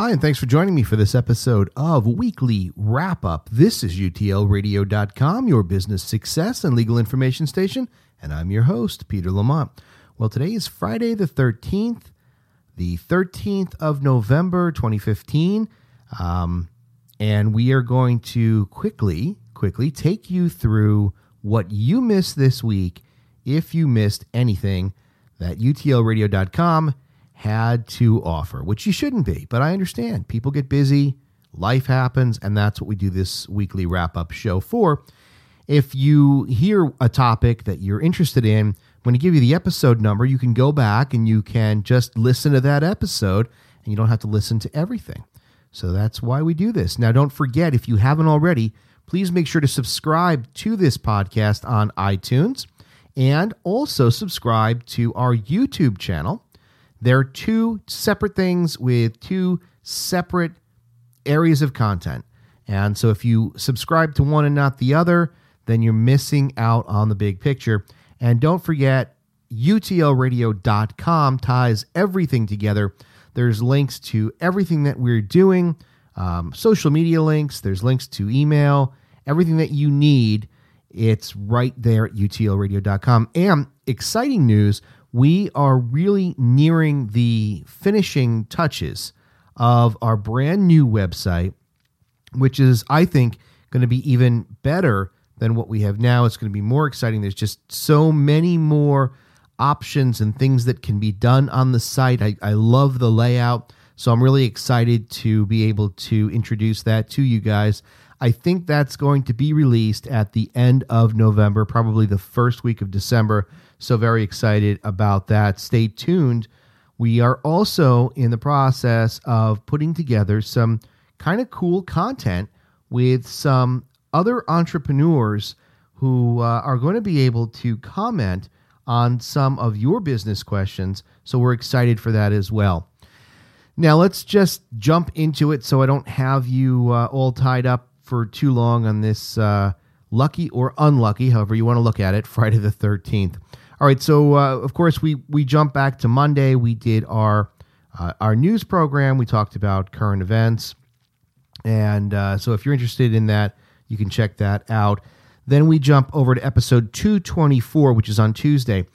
Hi, and thanks for joining me for this episode of Weekly Wrap Up. This is UTLRadio.com, your business success and legal information station, and I'm your host, Peter Lamont. Well, today is Friday the 13th, the 13th of November, 2015, um, and we are going to quickly, quickly take you through what you missed this week if you missed anything that UTLRadio.com had to offer, which you shouldn't be, but I understand. People get busy, life happens, and that's what we do this weekly wrap up show for. If you hear a topic that you're interested in, when I give you the episode number, you can go back and you can just listen to that episode and you don't have to listen to everything. So that's why we do this. Now, don't forget, if you haven't already, please make sure to subscribe to this podcast on iTunes and also subscribe to our YouTube channel. They're two separate things with two separate areas of content. And so if you subscribe to one and not the other, then you're missing out on the big picture. And don't forget, UTLradio.com ties everything together. There's links to everything that we're doing, um, social media links, there's links to email, everything that you need. It's right there at UTLradio.com. And exciting news we are really nearing the finishing touches of our brand new website, which is, I think, going to be even better than what we have now. It's going to be more exciting. There's just so many more options and things that can be done on the site. I, I love the layout. So I'm really excited to be able to introduce that to you guys. I think that's going to be released at the end of November, probably the first week of December. So, very excited about that. Stay tuned. We are also in the process of putting together some kind of cool content with some other entrepreneurs who uh, are going to be able to comment on some of your business questions. So, we're excited for that as well. Now, let's just jump into it so I don't have you uh, all tied up for too long on this uh, lucky or unlucky, however you want to look at it, Friday the 13th. All right, so uh, of course we we jump back to Monday. We did our uh, our news program. We talked about current events, and uh, so if you're interested in that, you can check that out. Then we jump over to episode 224, which is on Tuesday.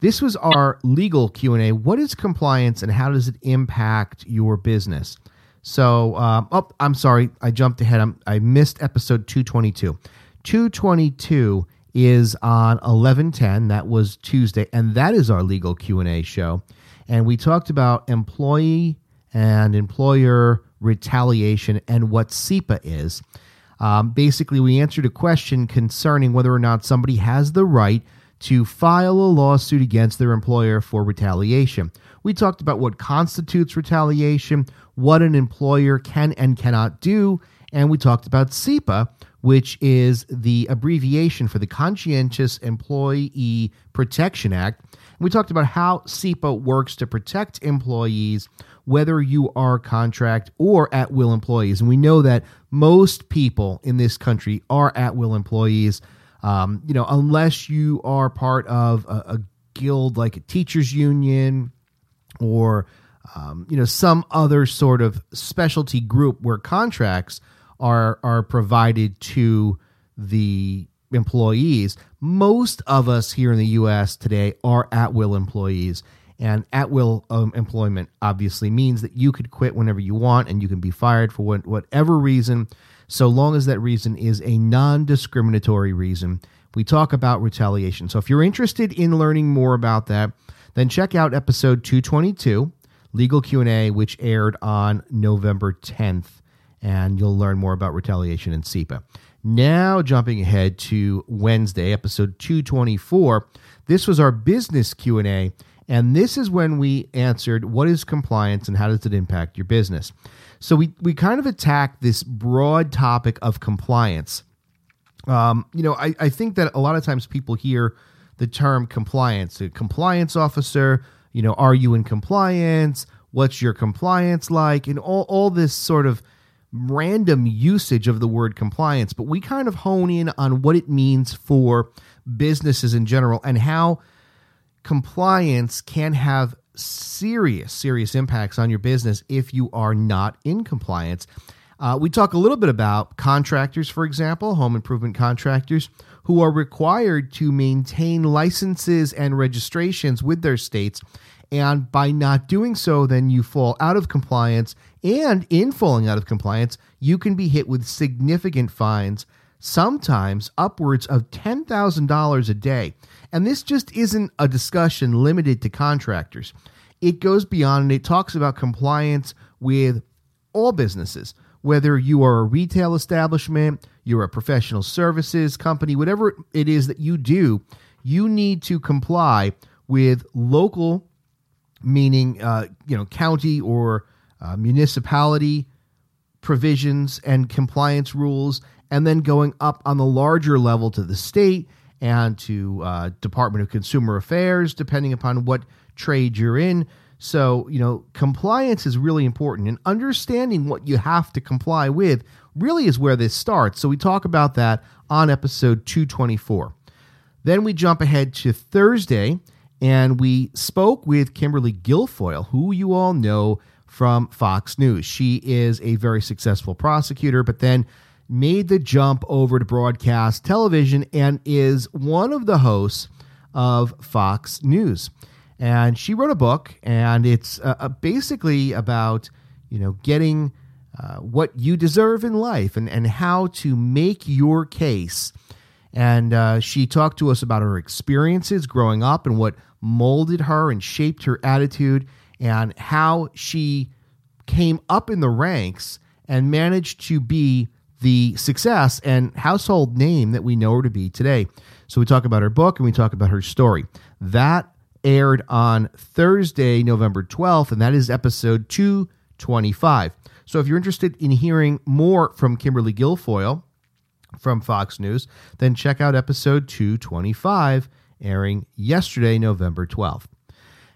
This was our legal Q and A. What is compliance, and how does it impact your business? So, um, oh, I'm sorry, I jumped ahead. I'm, I missed episode 222. 222 is on 1110 that was tuesday and that is our legal q&a show. And we talked about employee and employer retaliation and what CEPA is. Um, basically we answered a question concerning whether or not somebody has the right to file a lawsuit against their employer for retaliation. We talked about what constitutes retaliation what an employer can and cannot do and we talked about CEPA which is the abbreviation for the Conscientious Employee Protection Act. we talked about how CEPA works to protect employees, whether you are contract or at will employees. And we know that most people in this country are at will employees. Um, you know, unless you are part of a, a guild like a teachers union or um, you know some other sort of specialty group where contracts are are provided to the employees. Most of us here in the U.S. today are at will employees, and at will um, employment obviously means that you could quit whenever you want and you can be fired for what, whatever reason, so long as that reason is a non discriminatory reason. We talk about retaliation. So if you're interested in learning more about that, then check out episode 222, Legal Q&A, which aired on November 10th and you'll learn more about retaliation and CEPA. Now, jumping ahead to Wednesday, episode 224. This was our business Q&A, and this is when we answered what is compliance and how does it impact your business. So we, we kind of attacked this broad topic of compliance. Um, you know, I, I think that a lot of times people hear the term compliance, a compliance officer, you know, are you in compliance? What's your compliance like? And all, all this sort of random usage of the word compliance, but we kind of hone in on what it means for businesses in general and how compliance can have serious, serious impacts on your business if you are not in compliance. Uh, we talk a little bit about contractors, for example, home improvement contractors who are required to maintain licenses and registrations with their states. And by not doing so, then you fall out of compliance. And in falling out of compliance, you can be hit with significant fines, sometimes upwards of $10,000 a day. And this just isn't a discussion limited to contractors. It goes beyond and it talks about compliance with all businesses whether you are a retail establishment, you're a professional services company, whatever it is that you do, you need to comply with local, meaning uh, you know county or uh, municipality provisions and compliance rules, and then going up on the larger level to the state and to uh, Department of Consumer Affairs, depending upon what trade you're in. So, you know, compliance is really important and understanding what you have to comply with really is where this starts. So, we talk about that on episode 224. Then we jump ahead to Thursday and we spoke with Kimberly Guilfoyle, who you all know from Fox News. She is a very successful prosecutor, but then made the jump over to broadcast television and is one of the hosts of Fox News and she wrote a book, and it's uh, uh, basically about you know getting uh, what you deserve in life and and how to make your case. And uh, she talked to us about her experiences growing up and what molded her and shaped her attitude, and how she came up in the ranks and managed to be the success and household name that we know her to be today. So we talk about her book and we talk about her story. That aired on Thursday, November 12th, and that is episode 225. So if you're interested in hearing more from Kimberly Guilfoyle from Fox News, then check out episode 225, airing yesterday, November 12th.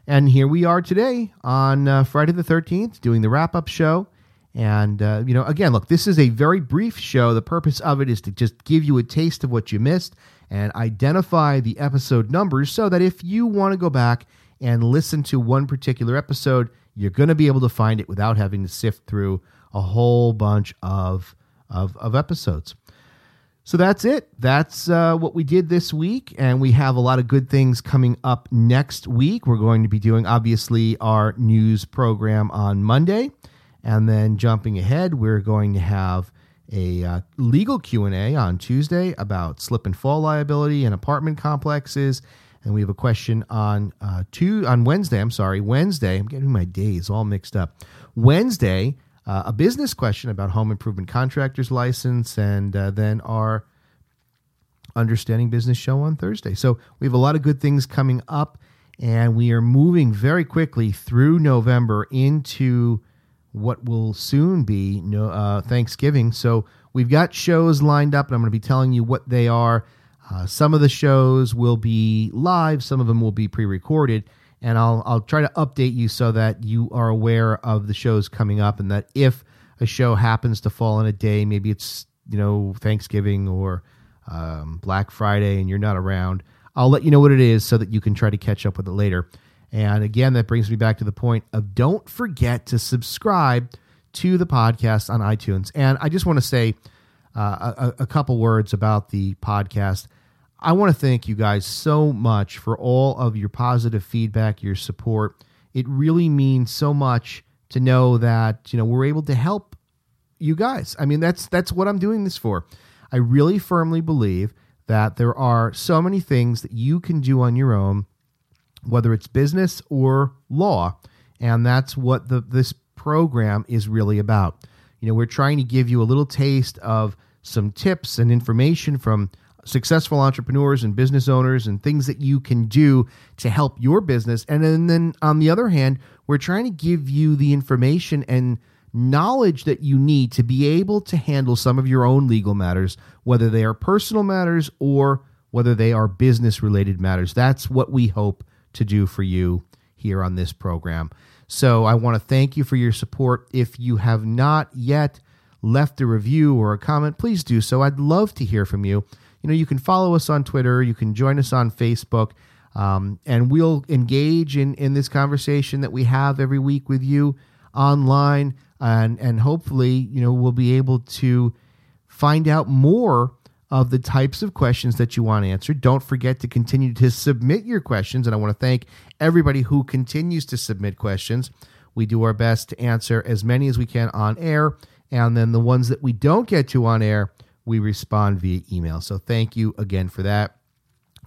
And here we are today on uh, Friday the 13th, doing the wrap up show. And, uh, you know, again, look, this is a very brief show. The purpose of it is to just give you a taste of what you missed and identify the episode numbers so that if you want to go back and listen to one particular episode, you're going to be able to find it without having to sift through a whole bunch of, of, of episodes. So that's it. That's uh, what we did this week. And we have a lot of good things coming up next week. We're going to be doing, obviously, our news program on Monday. And then jumping ahead, we're going to have a uh, legal Q&A on Tuesday about slip and fall liability in apartment complexes and we have a question on uh, two on Wednesday. I'm sorry, Wednesday. I'm getting my days all mixed up. Wednesday, uh, a business question about home improvement contractors license, and uh, then our understanding business show on Thursday. So we have a lot of good things coming up, and we are moving very quickly through November into what will soon be no, uh, Thanksgiving. So we've got shows lined up, and I'm going to be telling you what they are. Uh, some of the shows will be live, some of them will be pre-recorded, and I'll I'll try to update you so that you are aware of the shows coming up, and that if a show happens to fall on a day, maybe it's you know Thanksgiving or um, Black Friday, and you're not around, I'll let you know what it is so that you can try to catch up with it later. And again, that brings me back to the point of don't forget to subscribe to the podcast on iTunes. And I just want to say uh, a, a couple words about the podcast. I want to thank you guys so much for all of your positive feedback, your support. It really means so much to know that you know we're able to help you guys. I mean, that's that's what I'm doing this for. I really firmly believe that there are so many things that you can do on your own whether it's business or law. And that's what the, this program is really about. You know, we're trying to give you a little taste of some tips and information from successful entrepreneurs and business owners and things that you can do to help your business. And then, then on the other hand, we're trying to give you the information and knowledge that you need to be able to handle some of your own legal matters, whether they are personal matters or whether they are business related matters. That's what we hope to do for you here on this program. So I want to thank you for your support. If you have not yet left a review or a comment, please do so. I'd love to hear from you. You know, you can follow us on Twitter, you can join us on Facebook. Um, and we'll engage in, in this conversation that we have every week with you online. And, and hopefully, you know, we'll be able to find out more of the types of questions that you want answered. Don't forget to continue to submit your questions. And I want to thank everybody who continues to submit questions. We do our best to answer as many as we can on air. And then the ones that we don't get to on air, we respond via email. So thank you again for that.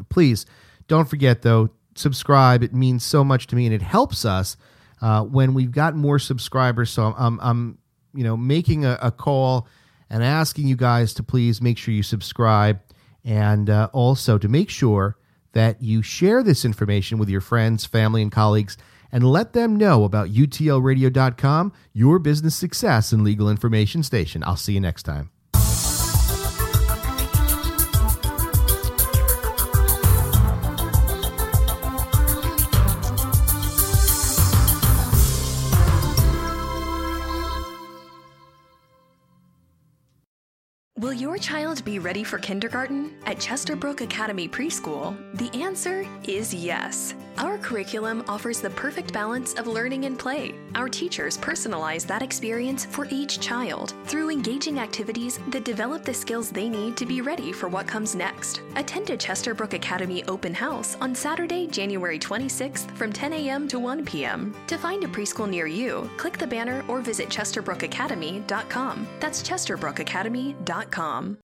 Please don't forget, though, subscribe. It means so much to me and it helps us uh, when we've got more subscribers. So I'm, I'm you know, making a, a call and asking you guys to please make sure you subscribe and uh, also to make sure that you share this information with your friends, family, and colleagues and let them know about utlradio.com, your business success and legal information station. I'll see you next time. Child be ready for kindergarten? At Chesterbrook Academy Preschool, the answer is yes. Our curriculum offers the perfect balance of learning and play. Our teachers personalize that experience for each child through engaging activities that develop the skills they need to be ready for what comes next. Attend a Chesterbrook Academy open house on Saturday, January 26th from 10 a.m. to 1 p.m. To find a preschool near you, click the banner or visit chesterbrookacademy.com. That's chesterbrookacademy.com.